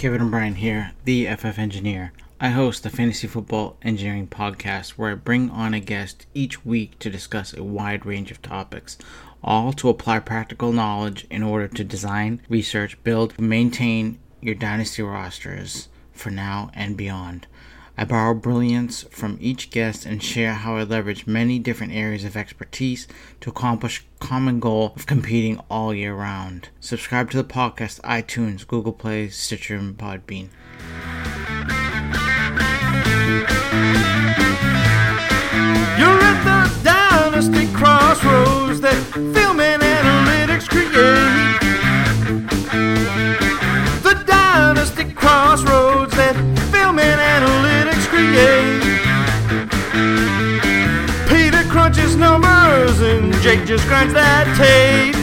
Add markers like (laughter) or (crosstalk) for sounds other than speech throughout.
Kevin O'Brien here, the FF Engineer. I host the Fantasy Football Engineering Podcast where I bring on a guest each week to discuss a wide range of topics, all to apply practical knowledge in order to design, research, build, maintain your dynasty rosters for now and beyond. I borrow brilliance from each guest and share how I leverage many different areas of expertise to accomplish common goal of competing all year round. Subscribe to the podcast iTunes, Google Play, Stitcher, and Podbean. You're at the dynasty crossroads that film and analytics create. Peter crunches numbers and Jake just grinds that tape.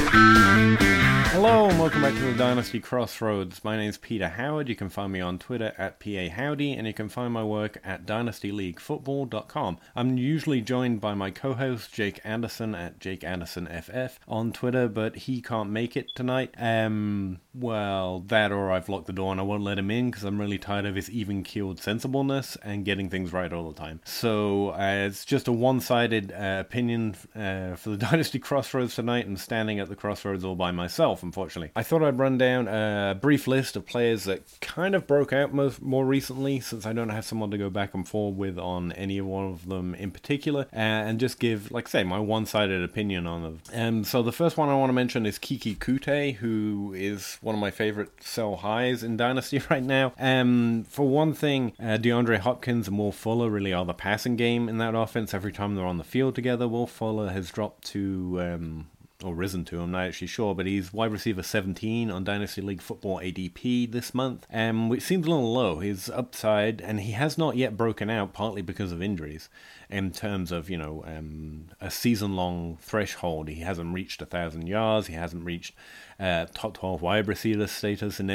Hello and welcome back to the Dynasty Crossroads. My name is Peter Howard. You can find me on Twitter at PA Howdy, and you can find my work at dynastyleaguefootball.com. I'm usually joined by my co-host Jake Anderson at Jake Anderson FF on Twitter, but he can't make it tonight. Um, well, that or I've locked the door and I won't let him in because I'm really tired of his even-keeled sensibleness and getting things right all the time. So uh, it's just a one-sided uh, opinion uh, for the (laughs) Dynasty Crossroads tonight and standing at the crossroads all by myself, unfortunately. I thought I'd run down a brief list of players that kind of broke out most, more recently since I don't have someone to go back and forth with on any one of them in particular and just give, like say, my one-sided opinion on them. And so the first one I want to mention is Keke Coutee, who is one of my favorite sell highs in Dynasty (laughs) right now. Um, for one thing, uh, DeAndre Hopkins and Will Fuller really are the passing game in that offense. Every time they're on the field together, Will Fuller has dropped to um, or risen to, I'm not actually sure, but he's wide receiver 17 on Dynasty League Football ADP this month, um, which seems a little low. His upside, and he has not yet broken out, partly because of injuries, in terms of, you know, um, a season long threshold. He hasn't reached a thousand yards, he hasn't reached uh, top 12 wide receiver status in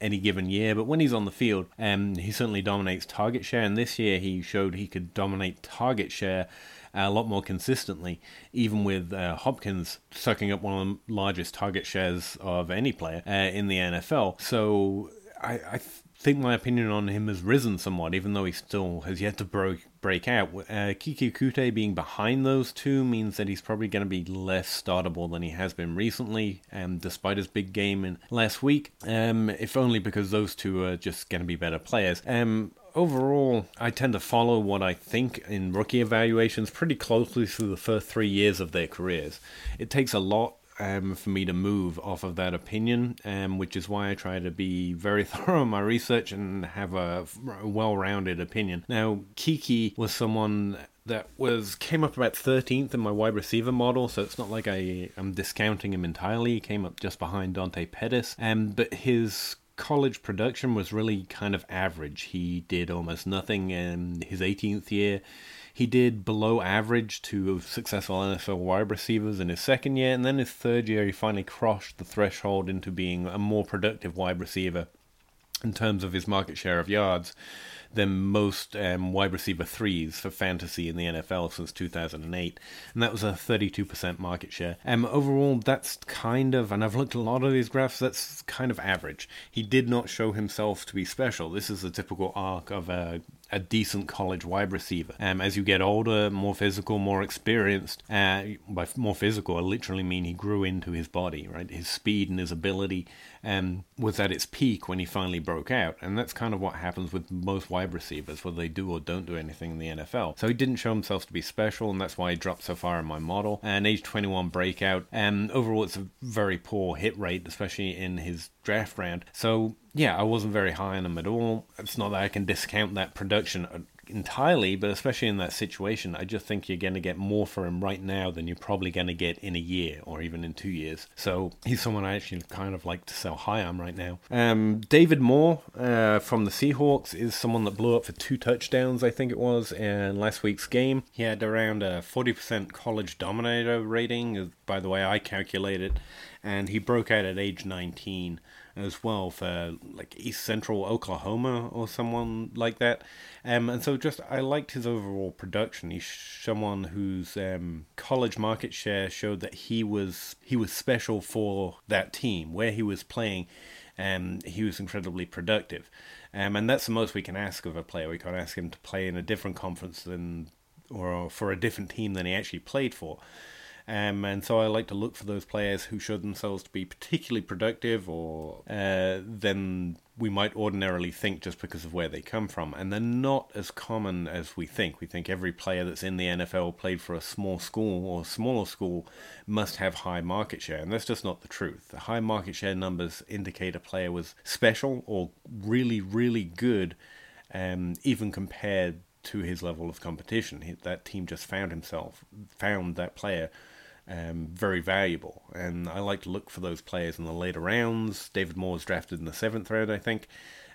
any given year, but when he's on the field, um, he certainly dominates target share, and this year he showed he could dominate target share a lot more consistently, even with uh, Hopkins sucking up one of the largest target shares of any player uh, in the NFL. So I, I th- think my opinion on him has risen somewhat, even though he still has yet to break break out. Uh, Keke Coutee being behind those two means that he's probably going to be less startable than he has been recently, um, despite his big game in last week. Um, if only because those two are just going to be better players. Um, overall, I tend to follow what I think in rookie evaluations pretty closely through the first three years of their careers. It takes a lot um, for me to move off of that opinion, um, which is why I try to be very (laughs) thorough in my research and have a well rounded opinion. Now, Keke was someone that was came up about 13th in my wide receiver model, so it's not like I am discounting him entirely. He came up just behind Dante Pettis, um, but his college production was really kind of average. He did almost nothing in his 18th year. He did below average to successful NFL wide receivers in his second year, and then his third year, he finally crossed the threshold into being a more productive wide receiver in terms of his market share of yards than most um, wide receiver threes for fantasy in the NFL since 2008, and that was a 32% market share. Um, overall, that's kind of, and I've looked at a lot of these graphs, that's kind of average. He did not show himself to be special. This is the typical arc of a a decent college wide receiver. Um, as you get older, more physical, more experienced, uh, by more physical, I literally mean he grew into his body, right? His speed and his ability um, was at its peak when he finally broke out. And that's kind of what happens with most wide receivers, whether they do or don't do anything in the NFL. So he didn't show himself to be special, and that's why he dropped so far in my model. And age 21 breakout, and overall, it's a very poor hit rate, especially in his draft round. So yeah, I wasn't very high on him at all. It's not that I can discount that production entirely, but especially in that situation, I just think you're going to get more for him right now than you're probably going to get in a year or even in two years. So he's someone I actually kind of like to sell high on right now. Um, David Moore uh, from the Seahawks is someone that blew up for two touchdowns, I think it was, in last week's game. He had around a 40% college dominator rating, by the way I calculate it, and he broke out at age 19 as well for like East Central Oklahoma or someone like that. Um, and so just I liked his overall production. He's someone whose um, college market share showed that he was he was special for that team where he was playing. um, he was incredibly productive. Um, and that's the most we can ask of a player. We can't ask him to play in a different conference than, or for a different team than he actually played for. Um, and so I like to look for those players who show themselves to be particularly productive or uh, than we might ordinarily think just because of where they come from. And they're not as common as we think. We think every player that's in the NFL played for a small school or smaller school must have high market share. And that's just not the truth. The high market share numbers indicate a player was special or really, really good, um, even compared to his level of competition. That team just found himself, found that player um, very valuable. And I like to look for those players in the later rounds. David Moore was drafted in the seventh round, I think,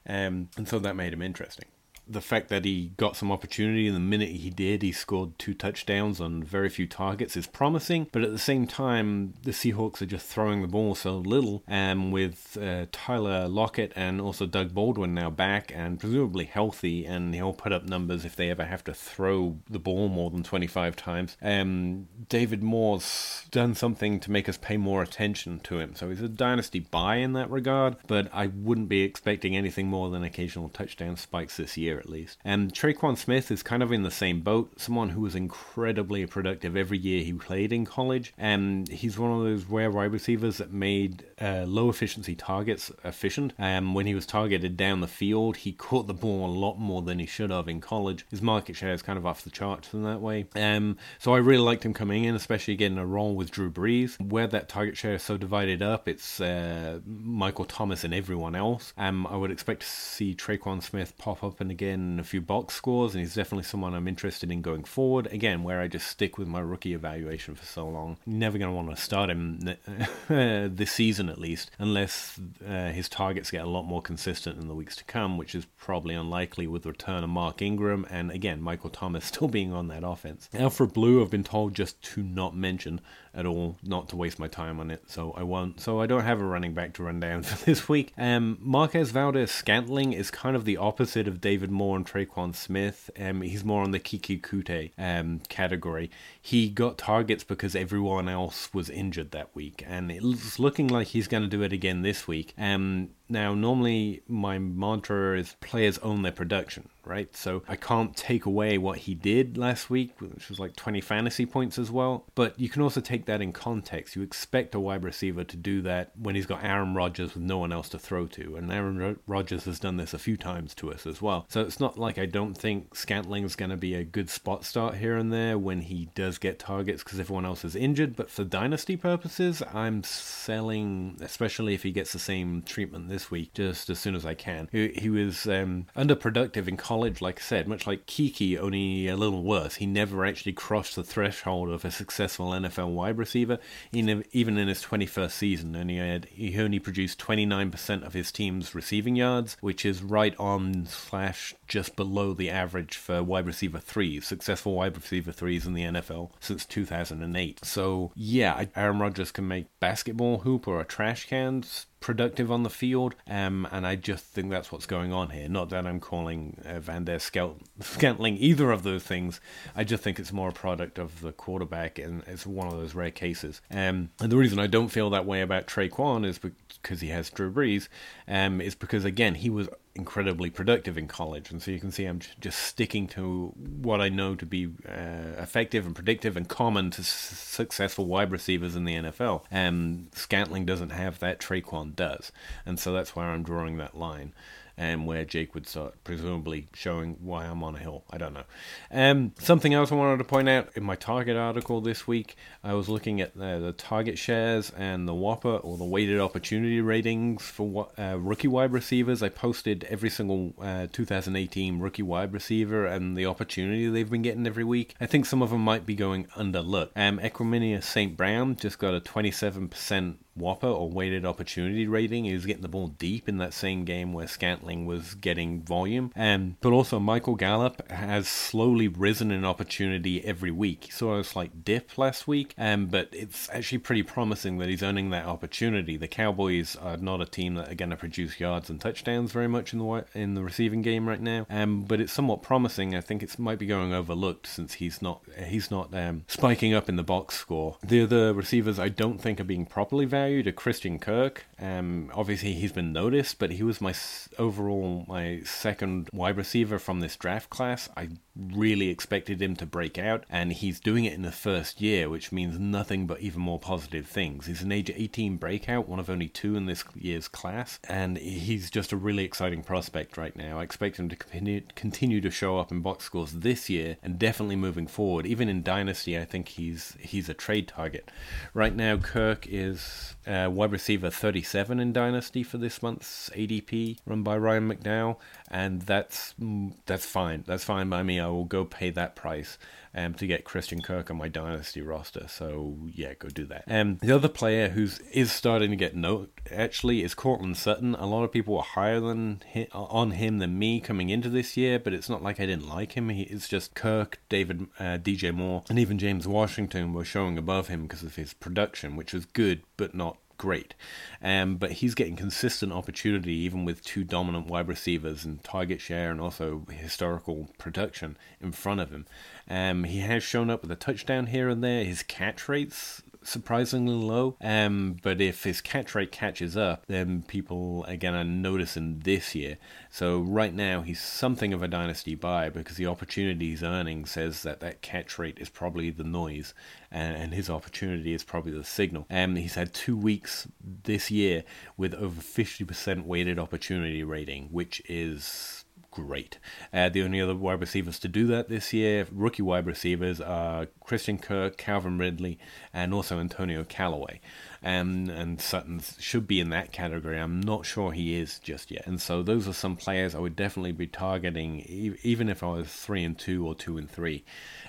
um, and so that made him interesting the fact that he got some opportunity and the minute he did, he scored two touchdowns on very few targets is promising. But at the same time, the Seahawks are just throwing the ball so little. And with uh, Tyler Lockett and also Doug Baldwin now back and presumably healthy, and he'll put up numbers if they ever have to throw the ball more than 25 times. Um, David Moore's done something to make us pay more attention to him. So he's a dynasty buy in that regard, but I wouldn't be expecting anything more than occasional touchdown spikes this year year at least. And Tre'Quan Smith is kind of in the same boat, someone who was incredibly productive every year he played in college. And he's one of those rare wide receivers that made uh, low efficiency targets efficient. And um, when he was targeted down the field, he caught the ball a lot more than he should have in college. His market share is kind of off the charts in that way. Um, so I really liked him coming in, especially getting a role with Drew Brees. Where that target share is so divided up, it's uh, Michael Thomas and everyone else. Um, I would expect to see Tre'Quan Smith pop up and again a few box scores, and he's definitely someone I'm interested in going forward. Again, where I just stick with my rookie evaluation for so long. Never going to want to start him (laughs) this season at least, unless uh, his targets get a lot more consistent in the weeks to come, which is probably unlikely with the return of Mark Ingram and again Michael Thomas (laughs) still being on that offense. Alfred Blue, I've been told just to not mention at all, not to waste my time on it, so I won't. So I don't have a running back to run down (laughs) for this week. Um, Marquez Valdes-Scantling is kind of the opposite of David Moore on Tre'Quan Smith. Um, he's more on the Keke Coutee um, category. He got targets because everyone else was injured that week, and it's looking like he's going to do it again this week. Um, now, normally my mantra is players own their production, right? So I can't take away what he did last week, which was like 20 fantasy points as well. But you can also take that in context. You expect a wide receiver to do that when he's got Aaron Rodgers with no one else to throw to. And Aaron Rodgers has done this a few times to us as well. So it's not like I don't think Scantling's going to be a good spot start here and there when he does get targets because everyone else is injured. But for dynasty purposes, I'm selling, especially if he gets the same treatment this week just as soon as I can. He, he was um, underproductive in college, like I said, much like Keke, only a little worse. He never actually crossed the threshold of a successful NFL wide receiver, even in his 21st season. And he, had, he only produced 29% of his team's receiving yards, which is right on slash just below the average for wide receiver threes, successful wide receiver threes in the NFL since 2008. So, yeah, Aaron Rodgers can make basketball hoop or a trash can productive on the field, um, and I just think that's what's going on here. Not that I'm calling uh, Van Der Scantling either of those things. I just think it's more a product of the quarterback, and it's one of those rare cases. Um, and the reason I don't feel that way about Tre'Quan is because he has Drew Brees, um, is because again he was incredibly productive in college. And so you can see I'm just sticking to what I know to be uh, effective and predictive and common to s- successful wide receivers in the NFL. And Scantling doesn't have that, Tre'Quan does. And so that's where I'm drawing that line and where Jake would start presumably showing why I'm on a hill. I don't know. Um, something else I wanted to point out in my target article this week, I was looking at the, target shares and the WOPR or the weighted opportunity ratings for uh, rookie wide receivers. I posted every single uh, 2018 rookie wide receiver and the opportunity they've been getting every week. I think some of them might be going underlooked. Um, Equanimeous St. Brown just got a 27% WOPR or weighted opportunity rating. He was getting the ball deep in that same game where Scantling was getting volume. Um, but also, Michael Gallup has slowly risen in opportunity every week. He saw a slight dip last week, um, but it's actually pretty promising that he's earning that opportunity. The Cowboys are not a team that are going to produce yards and touchdowns very much in the in the receiving game right now, um, but it's somewhat promising. I think it might be going overlooked since he's not he's not um, spiking up in the box score. The other receivers I don't think are being properly valued to Christian Kirk. Um, obviously he's been noticed, but he was my overall my second wide receiver from this draft class. I really expected him to break out, and he's doing it in the first year, which means nothing but even more positive things. He's an age 18 breakout, one of only two in this year's class, and he's just a really exciting prospect right now. I expect him to continue, continue to show up in box scores this year, and definitely moving forward. Even in Dynasty, I think he's he's a trade target. Right now, Kirk is uh, wide receiver 37 in Dynasty for this month's ADP, run by Ryan McDowell, and that's mm, that's fine. That's fine by me. I will go pay that price um, to get Christian Kirk on my Dynasty roster. So yeah, go do that. Um, the other player who's is starting to get note actually is Courtland Sutton. A lot of people were higher than on him than me coming into this year, but it's not like I didn't like him. He, it's just Kirk, David, uh, DJ Moore, and even James Washington were showing above him because of his production, which was good but not great. Um, but he's getting consistent opportunity even with two dominant wide receivers and target share and also historical production in front of him. Um, he has shown up with a touchdown here and there. His catch rates surprisingly low. Um, but if his catch rate catches up, then people again are noticing this year. So right now he's something of a dynasty buy because the opportunity he's earning says that that catch rate is probably the noise, and, and his opportunity is probably the signal. Um, he's had two weeks this year with over fifty percent weighted opportunity rating, which is great. Uh, the only other wide receivers to do that this year, rookie wide receivers, are Christian Kirk, Calvin Ridley, and also Antonio Callaway. Um, and Sutton should be in that category. I'm not sure he is just yet. And so those are some players I would definitely be targeting, e- even if I was three and two or two and three.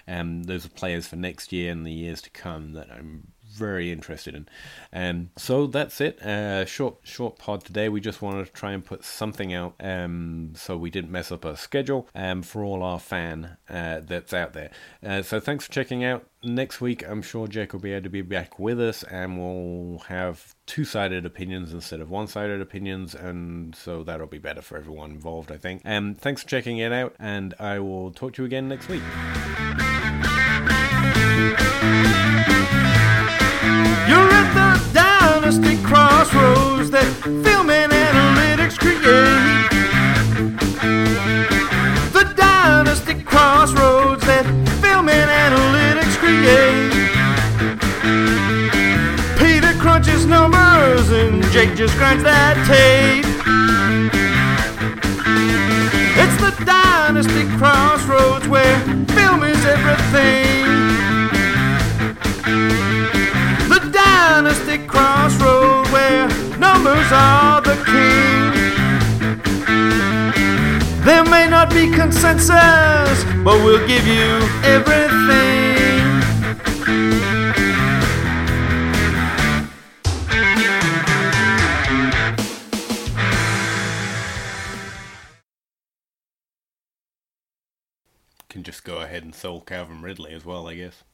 Um, those are players for next year and the years to come that I'm very interested in. Um, so that's it. Uh, short short pod today. We just wanted to try and put something out um, so we didn't mess up our schedule um, for all our fan uh, that's out there. Uh, so thanks for checking out. Next week, I'm sure Jake will be able to be back with us, and we'll have two-sided opinions instead of one-sided opinions, and so that'll be better for everyone involved, I think. Um, thanks for checking it out, and I will talk to you again next week. Crossroads that film and analytics create. The dynastic crossroads that film and analytics create. Peter crunches numbers and Jake just grinds that tape. It's the dynastic crossroads where film is everything. The dynasty crossroad where numbers are the king. There may not be consensus, but we'll give you everything. Can just go ahead and sell Calvin Ridley as well, I guess.